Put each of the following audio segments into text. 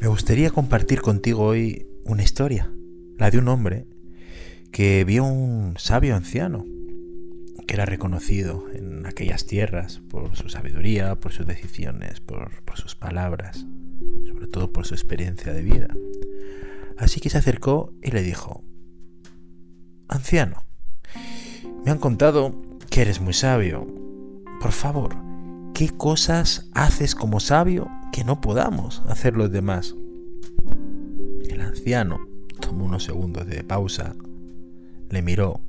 Me gustaría compartir contigo hoy una historia, la de un hombre que vio un sabio anciano que era reconocido en aquellas tierras por su sabiduría, por sus decisiones, por, sus palabras, sobre todo por su experiencia de vida. Así que se acercó y le dijo, Anciano, me han contado que eres muy sabio. Por favor, ¿qué cosas haces como sabio que no podamos hacer los demás? El anciano tomó unos segundos de pausa, le miró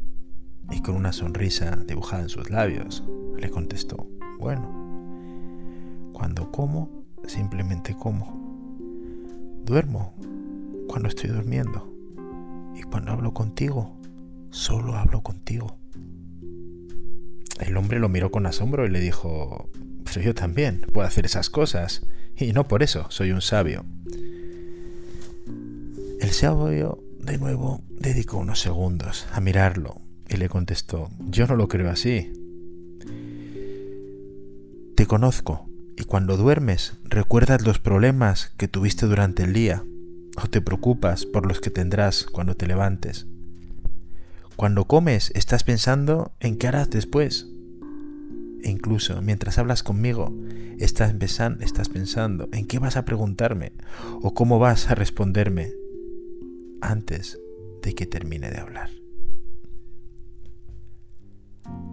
y con una sonrisa dibujada en sus labios le contestó, bueno, cuando como, simplemente como. Duermo cuando estoy durmiendo y cuando hablo contigo, solo hablo contigo. El hombre lo miró con asombro y le dijo, pero yo también puedo hacer esas cosas y no por eso soy un sabio. El sabio de nuevo dedicó unos segundos a mirarlo y le contestó, yo no lo creo así. Te conozco y cuando duermes recuerdas los problemas que tuviste durante el día o te preocupas por los que tendrás cuando te levantes. Cuando comes estás pensando en qué harás después. E incluso mientras hablas conmigo estás, estás pensando en qué vas a preguntarme o cómo vas a responderme antes de que termine de hablar.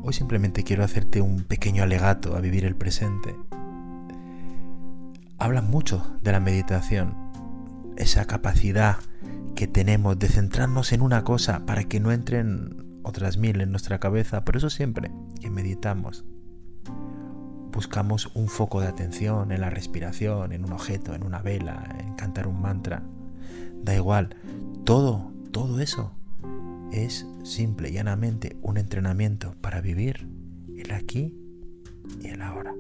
Hoy simplemente quiero hacerte un pequeño alegato a vivir el presente. Habla mucho de la meditación, esa capacidad que tenemos de centrarnos en una cosa para que no entren otras mil en nuestra cabeza. Por eso siempre que meditamos buscamos un foco de atención en la respiración, en un objeto, en una vela, en cantar un mantra. Da igual, todo, todo eso es simple y llanamente un entrenamiento para vivir el aquí y el ahora.